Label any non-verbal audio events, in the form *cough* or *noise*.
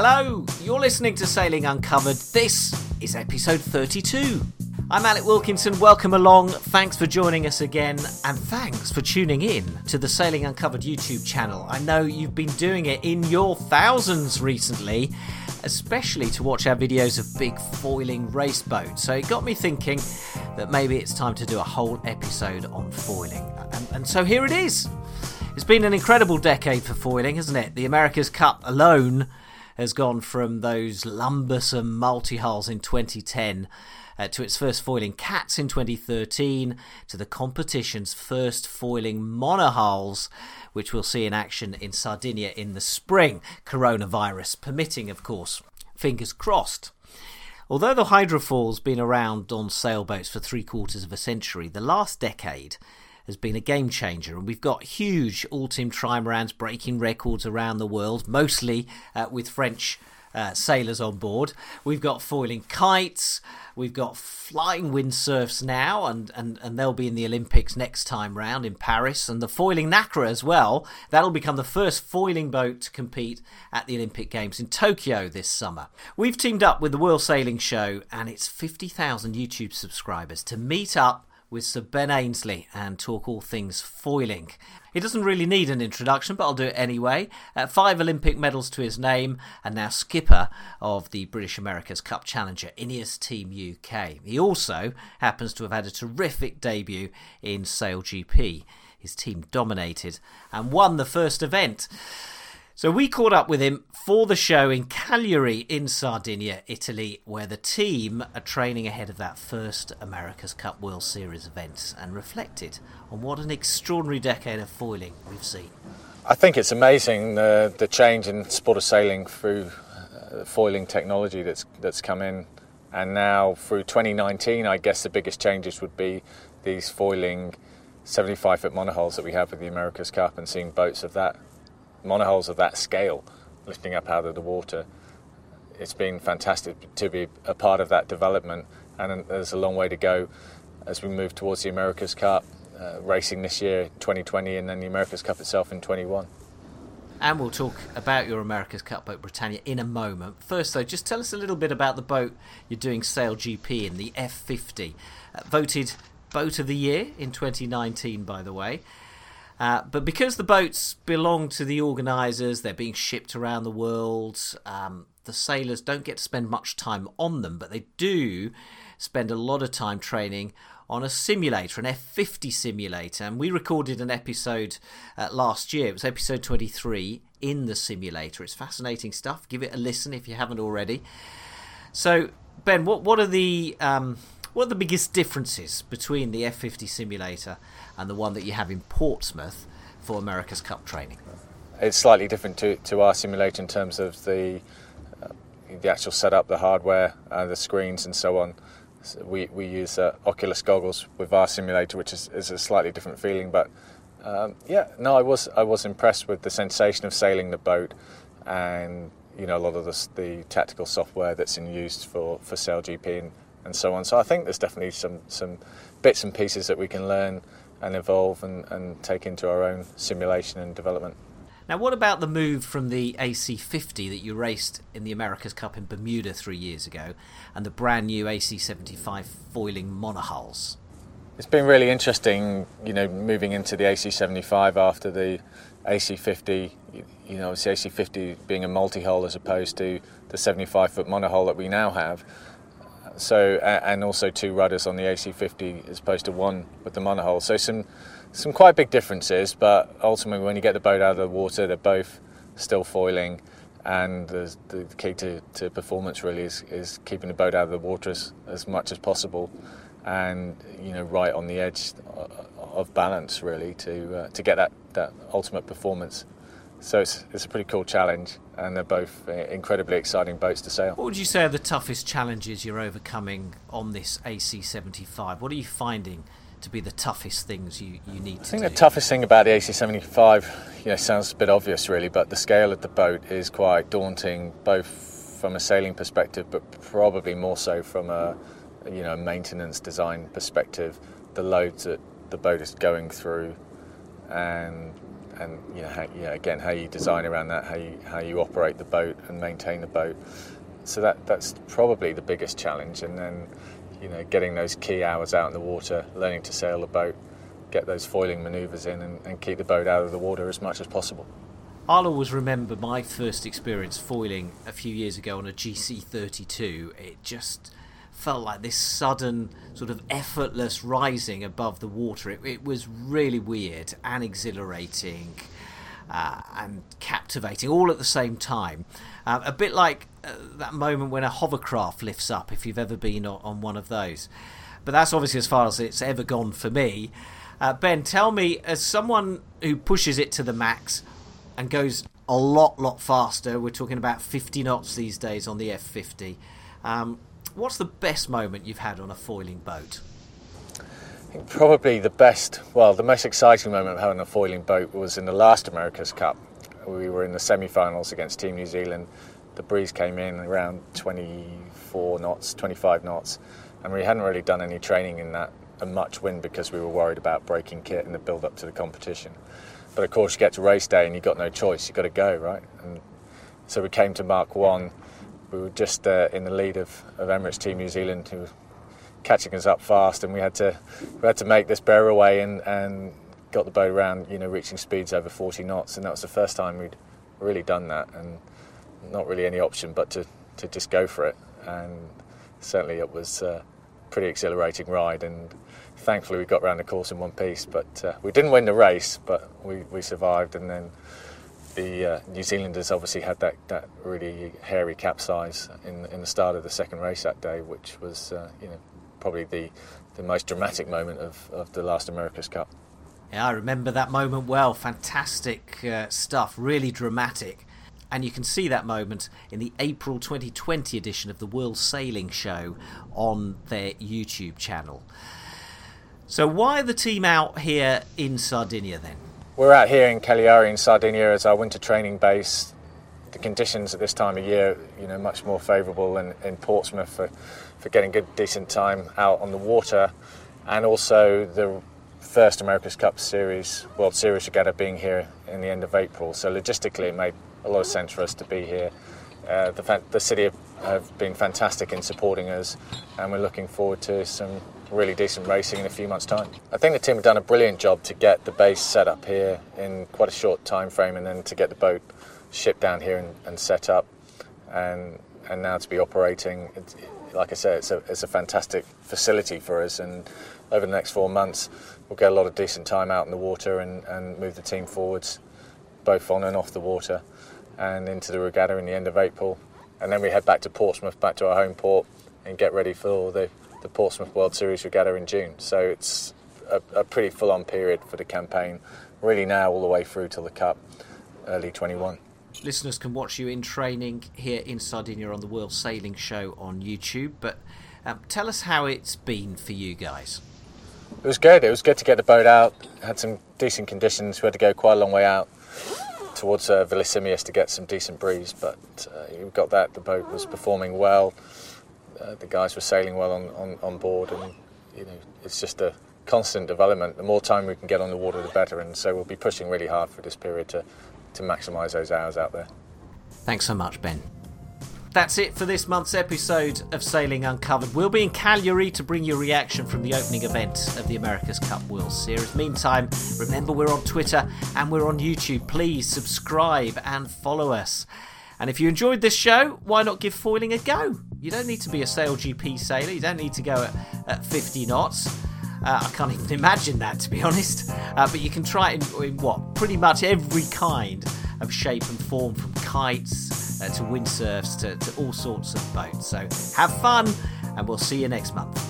Hello, you're listening to Sailing Uncovered. This is episode 32. I'm Alec Wilkinson. Welcome along. Thanks for joining us again, and thanks for tuning in to the Sailing Uncovered YouTube channel. I know you've been doing it in your thousands recently, especially to watch our videos of big foiling race boats. So it got me thinking that maybe it's time to do a whole episode on foiling. And, and so here it is. It's been an incredible decade for foiling, hasn't it? The America's Cup alone has gone from those lumbersome multi hulls in 2010 uh, to its first foiling cats in 2013, to the competition's first foiling monohulls, which we'll see in action in Sardinia in the spring, coronavirus permitting, of course. Fingers crossed. Although the hydrofoil's been around on sailboats for three quarters of a century, the last decade has been a game changer, and we've got huge Ultim trimarans breaking records around the world, mostly uh, with French uh, sailors on board. We've got foiling kites, we've got flying windsurfs now, and, and, and they'll be in the Olympics next time round in Paris, and the foiling Nacra as well. That'll become the first foiling boat to compete at the Olympic Games in Tokyo this summer. We've teamed up with the World Sailing Show and its 50,000 YouTube subscribers to meet up with Sir Ben Ainslie and talk all things foiling. He doesn't really need an introduction, but I'll do it anyway. Uh, five Olympic medals to his name, and now skipper of the British America's Cup Challenger, Ineos Team UK. He also happens to have had a terrific debut in Sail GP. His team dominated and won the first event. So we caught up with him for the show in Cagliari in Sardinia, Italy, where the team are training ahead of that first America's Cup World Series event and reflected on what an extraordinary decade of foiling we've seen. I think it's amazing the, the change in sport of sailing through uh, foiling technology that's that's come in, and now through 2019, I guess the biggest changes would be these foiling 75 foot monohulls that we have with the America's Cup and seeing boats of that monohulls of that scale lifting up out of the water. It's been fantastic to be a part of that development, and there's a long way to go as we move towards the America's Cup uh, racing this year, 2020, and then the America's Cup itself in 21. And we'll talk about your America's Cup boat Britannia in a moment. First, though, just tell us a little bit about the boat you're doing Sail GP in, the F50. Uh, voted Boat of the Year in 2019, by the way. Uh, but because the boats belong to the organisers, they're being shipped around the world. Um, the sailors don't get to spend much time on them, but they do spend a lot of time training on a simulator, an F50 simulator. And we recorded an episode uh, last year. It was episode 23 in the simulator. It's fascinating stuff. Give it a listen if you haven't already. So, Ben, what what are the um, what are the biggest differences between the F50 simulator and the one that you have in Portsmouth for America's Cup training? It's slightly different to, to our simulator in terms of the uh, the actual setup, the hardware, uh, the screens, and so on. So we we use uh, Oculus goggles with our simulator, which is, is a slightly different feeling. But um, yeah, no, I was I was impressed with the sensation of sailing the boat, and you know a lot of the, the tactical software that's in use for for Sail GP and and so on. So I think there's definitely some some bits and pieces that we can learn and evolve and, and take into our own simulation and development. Now, what about the move from the AC50 that you raced in the America's Cup in Bermuda three years ago and the brand new AC75 foiling monohulls? It's been really interesting, you know, moving into the AC75 after the AC50. You know, the AC50 being a multi-hull as opposed to the 75 foot monohull that we now have. So and also two rudders on the AC50 as opposed to one with the monohull. So some some quite big differences, but ultimately when you get the boat out of the water, they're both still foiling. And the, the key to, to performance really is, is keeping the boat out of the water as, as much as possible, and you know right on the edge of balance really to uh, to get that, that ultimate performance. So it's, it's a pretty cool challenge, and they're both uh, incredibly exciting boats to sail. What would you say are the toughest challenges you're overcoming on this AC75? What are you finding to be the toughest things you, you need to I think do? the toughest thing about the AC75, you know, sounds a bit obvious really, but the scale of the boat is quite daunting, both from a sailing perspective, but probably more so from a you know maintenance design perspective. The loads that the boat is going through, and and you know, how, again, how you design around that, how you how you operate the boat and maintain the boat. So that that's probably the biggest challenge, and then you know, getting those key hours out in the water, learning to sail the boat, get those foiling manoeuvres in, and, and keep the boat out of the water as much as possible. I'll always remember my first experience foiling a few years ago on a GC32. It just felt like this sudden sort of effortless rising above the water. It, it was really weird and exhilarating. Uh, and captivating all at the same time. Uh, a bit like uh, that moment when a hovercraft lifts up, if you've ever been on, on, one of those. But that's obviously as far as it's ever gone for me. Uh, ben, tell me, as someone who pushes it to the max and goes a lot, lot faster, we're talking about 50 knots these days on the F50. Um, what's the best moment you've had on a foiling boat? Probably the best, well, the most exciting moment of having a foiling boat was in the last America's Cup. We were in the semi finals against Team New Zealand. The breeze came in around 24 knots, 25 knots, and we hadn't really done any training in that and much wind because we were worried about breaking kit in the build up to the competition. But of course, you get to race day and you've got no choice, you've got to go, right? And so we came to Mark 1. We were just uh, in the lead of, of Emirates Team New Zealand, who were catching us up fast, and we had to we had to make this bear away and, and got the boat around, you know, reaching speeds over 40 knots, and that was the first time we'd really done that, and not really any option but to, to just go for it. And certainly it was a pretty exhilarating ride, and thankfully we got around the course in one piece. But uh, we didn't win the race, but we, we survived. And then the uh, New Zealanders obviously had that, that really hairy capsize in, in the start of the second race that day, which was uh, you know probably the, the most dramatic moment of, of the last America's Cup. Yeah, I remember that moment well. Fantastic uh, stuff, really dramatic. And you can see that moment in the April 2020 edition of the World Sailing Show on their YouTube channel. So, why the team out here in Sardinia then? We're out here in Cagliari in Sardinia as our winter training base. The conditions at this time of year, you know, much more favourable than in Portsmouth for, for getting good, decent time out on the water, and also the first America's Cup Series, World Series regatta being here in the end of April. So logistically, it made a lot of sense for us to be here. Uh, the, the, city have, have, been fantastic in supporting us, and we're looking forward to some really decent racing in a few months' time. I think the team have done a brilliant job to get the base set up here in quite a short time frame, and then to get the boat shipped down here and, and set up, and and now to be operating. Like I said, it's a, it's a fantastic facility for us, and over the next four months, we'll get a lot of decent time out in the water and, and move the team forwards, both on and off the water, and into the regatta in the end of April. And then we head back to Portsmouth, back to our home port, and get ready for the the Portsmouth World Series regatta in June. So it's a, a pretty full on period for the campaign, really now all the way through till the Cup, early 21. Listeners can watch you in training here in Sardinia on the World Sailing Show on YouTube, but um, tell us how it's been for you guys. It was good. It was good to get the boat out. Had some decent conditions. We had to go quite a long way out towards uh, to get some decent breeze, but uh, we got that. The boat was performing well uh, the guys were sailing well on, on, on board, and you know it's just a constant development. The more time we can get on the water, the better. And so we'll be pushing really hard for this period to to maximise those hours out there. Thanks so much, Ben. That's it for this month's episode of Sailing Uncovered. We'll be in Cagliari to bring you reaction from the opening event of the America's Cup World Series. Meantime, remember we're on Twitter and we're on YouTube. Please subscribe and follow us. And if you enjoyed this show, why not give foiling a go? You don't need to be a sail GP sailor, you don't need to go at, at 50 knots. Uh, I can't *laughs* even imagine that, to be honest. Uh, but you can try it in, in, what? Pretty much every kind of shape and form, from kites uh, to windsurfs to, to all sorts of boats. So have fun, and we'll see you next month.